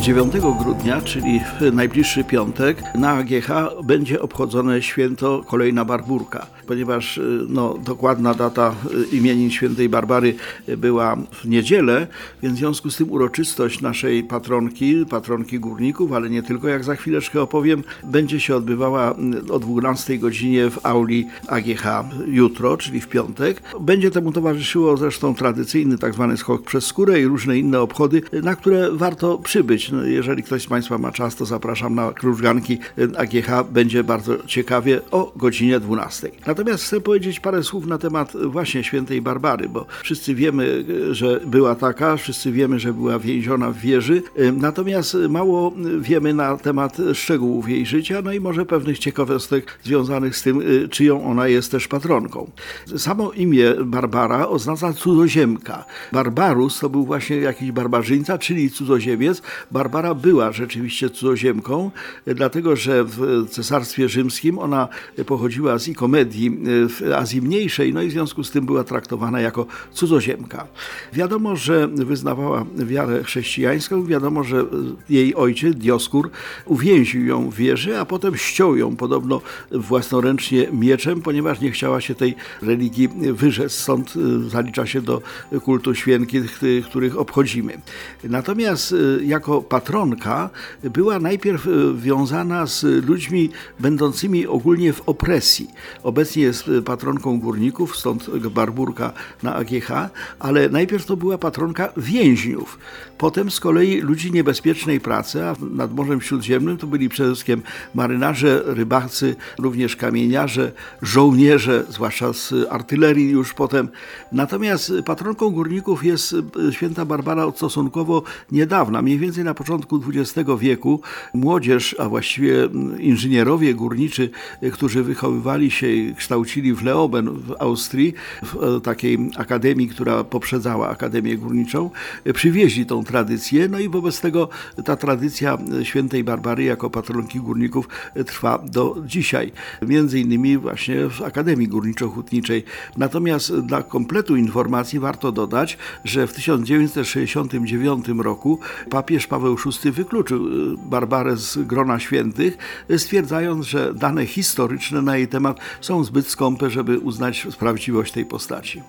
9 grudnia, czyli w najbliższy piątek, na AGH będzie obchodzone święto kolejna Barburka, ponieważ y, no, dokładna data y, imienin świętej Barbary była w niedzielę, więc w związku z tym uroczystość naszej patronki, patronki górników, ale nie tylko, jak za chwileczkę opowiem, będzie się odbywała y, o 12 godzinie w auli AGH jutro, czyli w piątek. Będzie temu towarzyszyło zresztą tradycyjny tak zwany skok przez skórę i różne inne obchody, na które warto przybyć. No, jeżeli ktoś z Państwa ma czas, to zapraszam na krużganki AGH. Będzie bardzo ciekawie o godzinie 12. Natomiast chcę powiedzieć parę słów na temat właśnie świętej Barbary, bo wszyscy wiemy, że była taka, wszyscy wiemy, że była więziona w wieży, natomiast mało wiemy na temat szczegółów jej życia, no i może pewnych ciekawostek związanych z tym, czyją ona jest też patronką. Samo imię Barbara oznacza cudzoziemka. Barbarus to był właśnie jakiś barbarzyńca, czyli cudzoziemiec. Barbara była rzeczywiście cudzoziemką, dlatego że w Cesarstwie Rzymskim ona pochodziła z Ikomedii w Azji Mniejszej, no i w związku z tym była traktowana jako cudzoziemka. Wiadomo, że wyznawała wiarę chrześcijańską, wiadomo, że jej ojciec, Dioskur, uwięził ją w wieży, a potem ściął ją podobno własnoręcznie mieczem, ponieważ nie chciała się tej religii wyrzec. Stąd zalicza się do kultu świętych, których obchodzimy. Natomiast jako patronka była najpierw wiązana z ludźmi będącymi ogólnie w opresji. Obecnie jest patronką górników, stąd barburka na AGH, ale najpierw to była patronka więźniów. Potem z kolei ludzi niebezpiecznej pracy, a nad Morzem Śródziemnym to byli przede wszystkim marynarze, rybacy, również kamieniarze, żołnierze, zwłaszcza z artylerii już potem. Natomiast patronką górników jest święta Barbara stosunkowo niedawna, mniej więcej na początku XX wieku. Młodzież, a właściwie inżynierowie górniczy, którzy wychowywali się i kształcili w Leoben w Austrii, w takiej akademii, która poprzedzała Akademię Górniczą, przywieźli tą tradycję, no i wobec tego ta tradycja świętej Barbary jako patronki górników trwa do dzisiaj. Między innymi właśnie w Akademii Górniczo-Hutniczej. Natomiast dla kompletu informacji warto dodać, że w 1969 roku papież Paweł VI wykluczył Barbarę z grona świętych, stwierdzając, że dane historyczne na jej temat są zbyt skąpe, żeby uznać prawdziwość tej postaci.